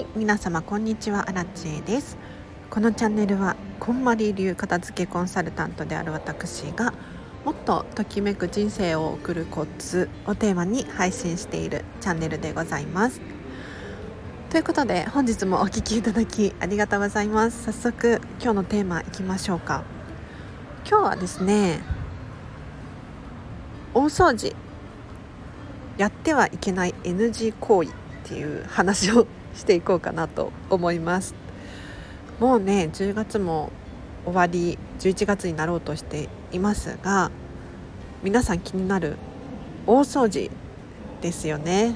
はい皆様こんにちはアラチェです。このチャンネルはこんまり流片付けコンサルタントである私がもっとときめく人生を送るコツをテーマに配信しているチャンネルでございます。ということで本日もお聴きいただきありがとうございます。早速今日のテーマいきましょうか。今日はですね大掃除やってはいけない NG 行為っていう話をしていこうかなと思います。もうね10月も終わり11月になろうとしていますが皆さん気になる大掃除ですよね。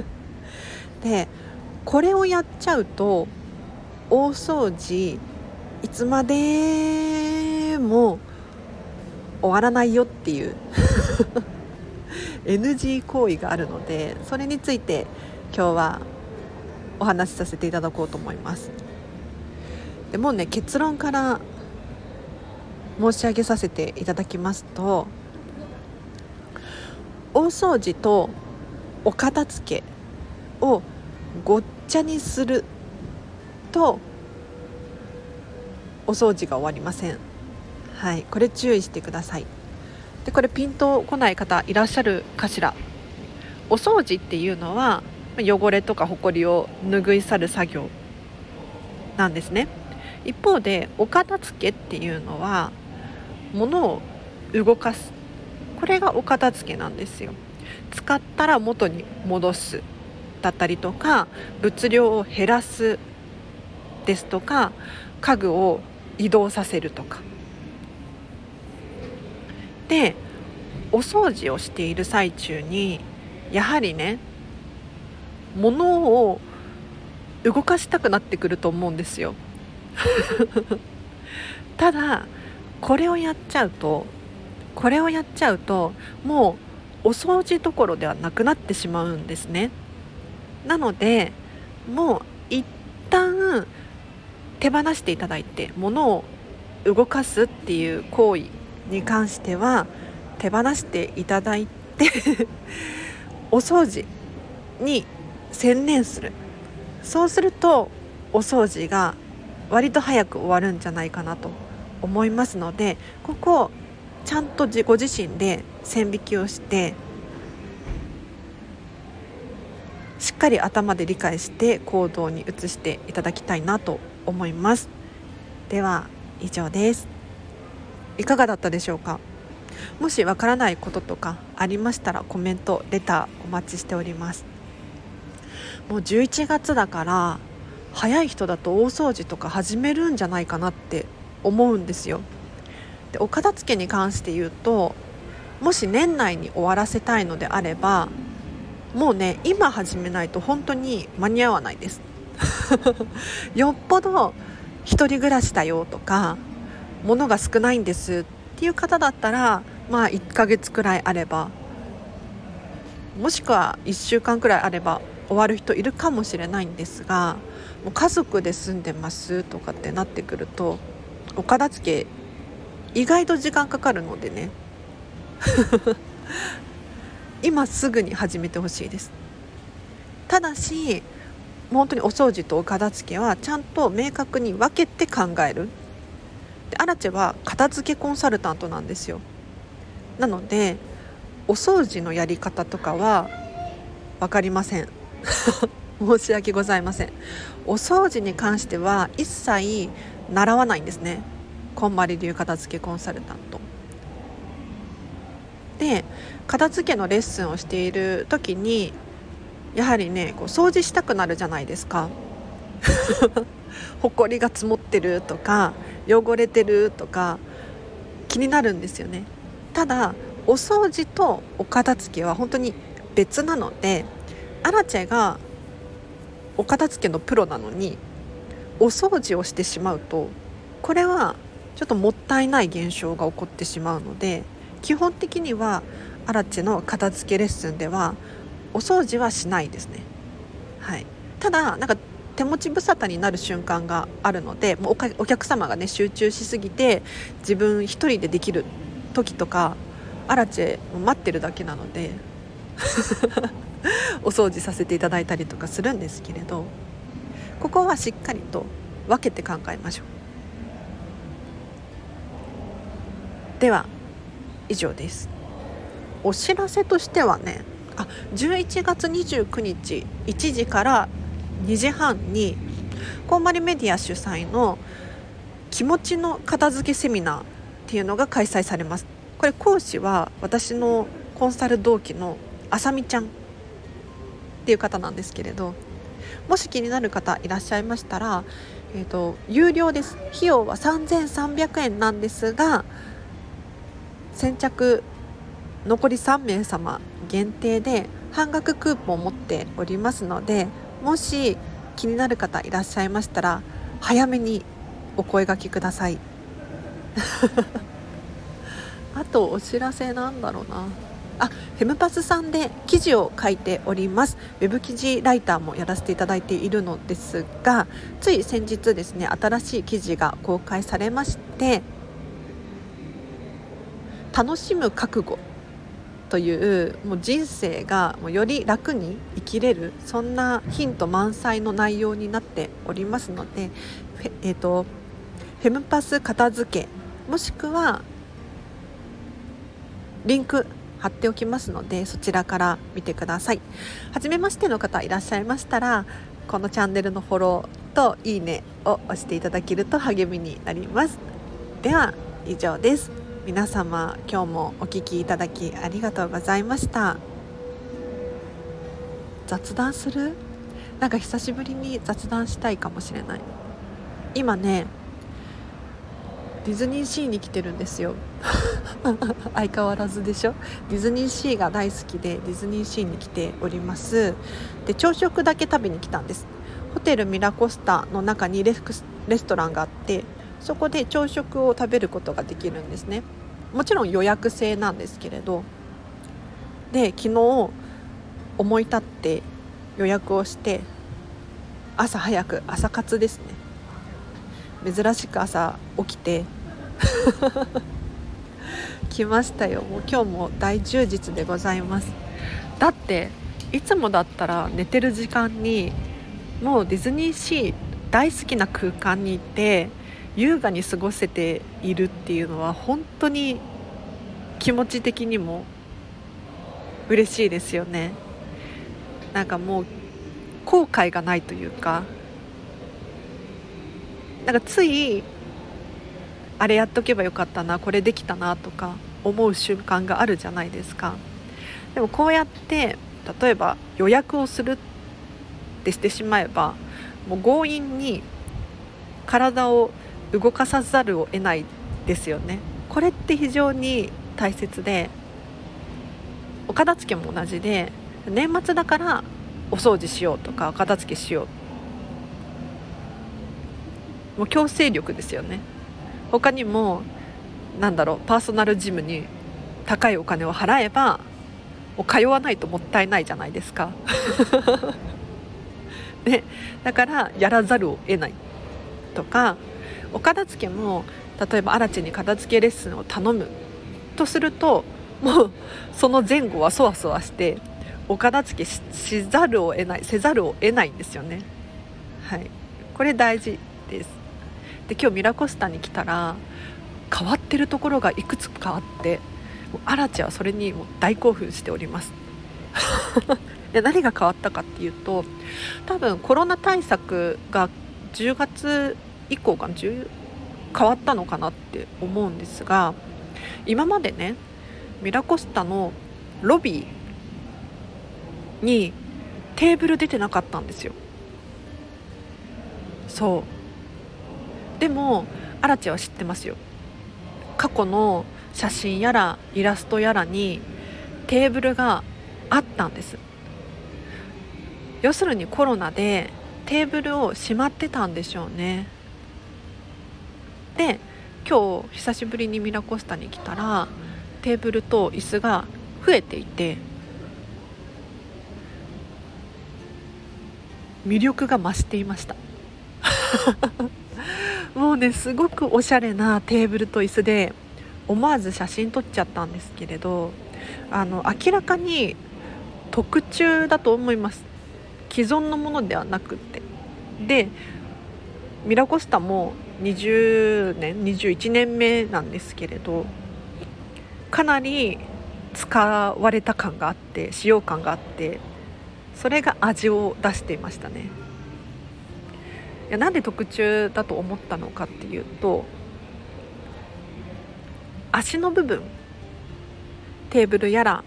でこれをやっちゃうと大掃除いつまでも終わらないよっていう NG 行為があるのでそれについて今日はお話しさせていただこうと思います。でもね結論から申し上げさせていただきますと大掃除とお片付けをごっちゃにするとお掃除が終わりません。はいこれ注意してください。でこれピンとこない方いらっしゃるかしら。お掃除っていうのは汚れとかほこりを拭い去る作業なんですね。一方でお片付けっていうのは物を動かす。これがお片付けなんですよ。使ったら元に戻す。だったりとか物量を減らすですとか家具を移動させるとか。でお掃除をしている最中にやはりね物を動かしたくなってくると思うんですよ。ただこれをやっちゃうとこれをやっちゃうともうお掃除どころではなくなってしまうんですね。なのでもう一旦手放していただいて物を動かすっていう行為に関しては手放していただいて お掃除に専念する。そうするとお掃除が割と早く終わるんじゃないかなと思いますのでここちゃんとご自身で線引きをしてしっかり頭で理解して行動に移していただきたいなと思います。では以上です。いかがだったでしょうか？もしわからないこととかありましたらコメントレターお待ちしております。もう11月だから早い人だと大掃除とか始めるんじゃないかなって思うんですよ。でお片付けに関して言うともし年内に終わらせたいのであればもうね今始めないと本当に間に合わないです。よっぽど1人暮らしだよとか物が少ないんですっていう方だったらまあ1ヶ月くらいあればもしくは1週間くらいあれば終わる人いるかもしれないんですがもう家族で住んでますとかってなってくるとお片付け意外と時間かかるのでね。今すぐに始めてほしいです。ただし本当にお掃除とお片付けはちゃんと明確に分けて考える。でアラチェは片付けコンサルタントなんですよ。なのでお掃除のやり方とかは分かりません。申し訳ございません。お掃除に関しては一切習わないんですね。こんまり流片付けコンサルタント。で片付けのレッスンをしている時にやはりねこう掃除したくなるじゃないですか。ほこりが積もってるとか汚れてるとか気になるんですよね。ただお掃除とお片付けは本当に別なのでアラチェがお片付けのプロなのにお掃除をしてしまうとこれはちょっともったいない現象が起こってしまうので基本的にはアラチェの片付けレッスンではお掃除はしないですね。はい、ただなんか手持ち無沙汰になる瞬間があるのでもうお客様がね集中しすぎて自分一人でできる時とかアラチェ待ってるだけなので お掃除させていただいたりとかするんですけれどここはしっかりと分けて考えましょう。では以上です。お知らせとしてはねあ11月29日1時から2時半にこんまりメディア主催の気持ちの片付けセミナーっていうのが開催されます。これ講師は私のコンサル同期のあさみちゃん。っていう方なんですけれどもし気になる方いらっしゃいましたら、えーと、有料です。費用は3300円なんですが先着残り3名様限定で半額クーポンを持っておりますのでもし気になる方いらっしゃいましたら早めにお声がけください。あとお知らせなんだろうな。あフェムパスさんで記事を書いております。ウェブ記事ライターもやらせていただいているのですがつい先日ですね新しい記事が公開されまして楽しむ覚悟というもう人生がもうより楽に生きれるそんなヒント満載の内容になっておりますので、えーと、フェムパス片付けもしくはリンク貼っておきますのでそちらから見てください。初めましての方いらっしゃいましたらこのチャンネルのフォローといいねを押していただけると励みになります。では以上です。皆様今日もお聴きいただきありがとうございました。雑談する？なんか久しぶりに雑談したいかもしれない。今ねディズニーシーに来てるんですよ。相変わらずでしょ？ディズニーシーが大好きでディズニーシーに来ております。で朝食だけ食べに来たんです。ホテルミラコスタの中にレストランがあってそこで朝食を食べることができるんですね。もちろん予約制なんですけれど。で昨日思い立って予約をして朝早く朝活ですね。珍しく朝起きて 来ましたよ。もう今日も大充実でございます。だっていつもだったら寝てる時間にもうディズニーシー大好きな空間にいて優雅に過ごせているっていうのは本当に気持ち的にも嬉しいですよね。なんかもう後悔がないというかなんかついあれやっとけばよかったなこれできたなとか思う瞬間があるじゃないですか。でもこうやって例えば予約をするってしてしまえばもう強引に体を動かさざるを得ないですよね。これって非常に大切でお片付けも同じで年末だからお掃除しようとかお片付けしようもう強制力ですよね。他にもなんだろうパーソナルジムに高いお金を払えばもう通わないともったいないじゃないですか。で だからやらざるを得ない。とかお片付けも例えば荒地に片付けレッスンを頼む。とするともうその前後はそわそわしてお片付けしざるを得ないせざるを得ないんですよね。はい。これ大事です。で今日ミラコスタに来たら変わってるところがいくつかあってアラチはそれにも大興奮しております。で何が変わったかっていうと多分コロナ対策が10月以降が変わったのかなって思うんですが今までねミラコスタのロビーにテーブル出てなかったんですよ。そう。でもアラチは知ってますよ。過去の写真やらイラストやらにテーブルがあったんです。要するにコロナでテーブルをしまってたんでしょうね。で今日久しぶりにミラコスタに来たらテーブルと椅子が増えていて魅力が増していました。もうねすごくおしゃれなテーブルと椅子で思わず写真撮っちゃったんですけれどあの明らかに特注だと思います。既存のものではなくって。でミラコスタも20年21年目なんですけれどかなり使われた感があって使用感があってそれが味を出していましたね。やなんで特注だと思ったのかっていうと足の部分テーブルやら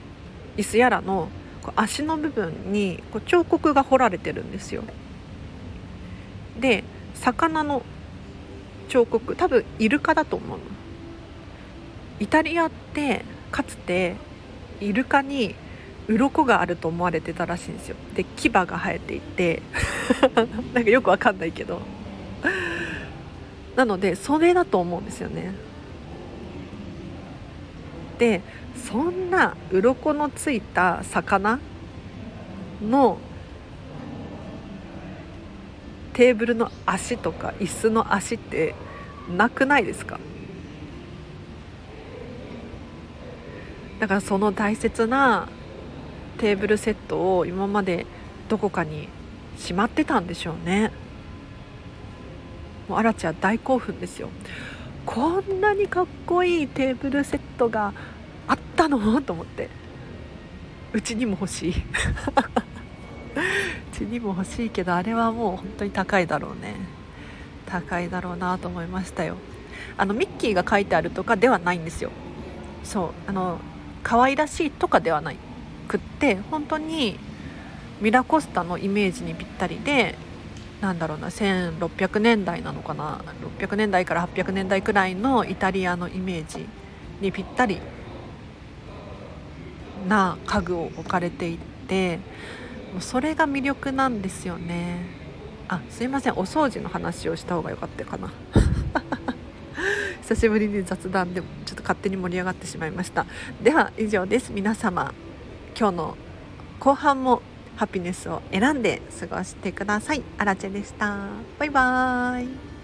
椅子やらの足の部分にこう彫刻が彫られてるんですよ。で魚の彫刻多分イルカだと思うイタリアってかつてイルカに鱗があると思われてたらしいんですよ。で牙が生えていて。なんかよくわかんないけど。なのでそれだと思うんですよね。でそんな鱗のついた魚のテーブルの足とか椅子の足ってなくないですか？だからその大切なテーブルセットを今までどこかにしまってたんでしょうね。もうアラチは大興奮ですよ。こんなにかっこいいテーブルセットがあったの？と思って。うちにも欲しい。うちにも欲しいけどあれはもう本当に高いだろうね。高いだろうなと思いましたよ。あのミッキーが書いてあるとかではないんですよ。そう。あの可愛らしいとかではない。くって本当にミラコスタのイメージにぴったりでなんだろうな1600年代なのかな600年代から800年代くらいのイタリアのイメージにぴったりな家具を置かれていてそれが魅力なんですよね。あすいませんお掃除の話をした方が良かったかな。久しぶりに雑談でちょっと勝手に盛り上がってしまいました。では以上です。皆様。今日の後半もハピネスを選んで過ごしてください。アラチェでした。バイバーイ。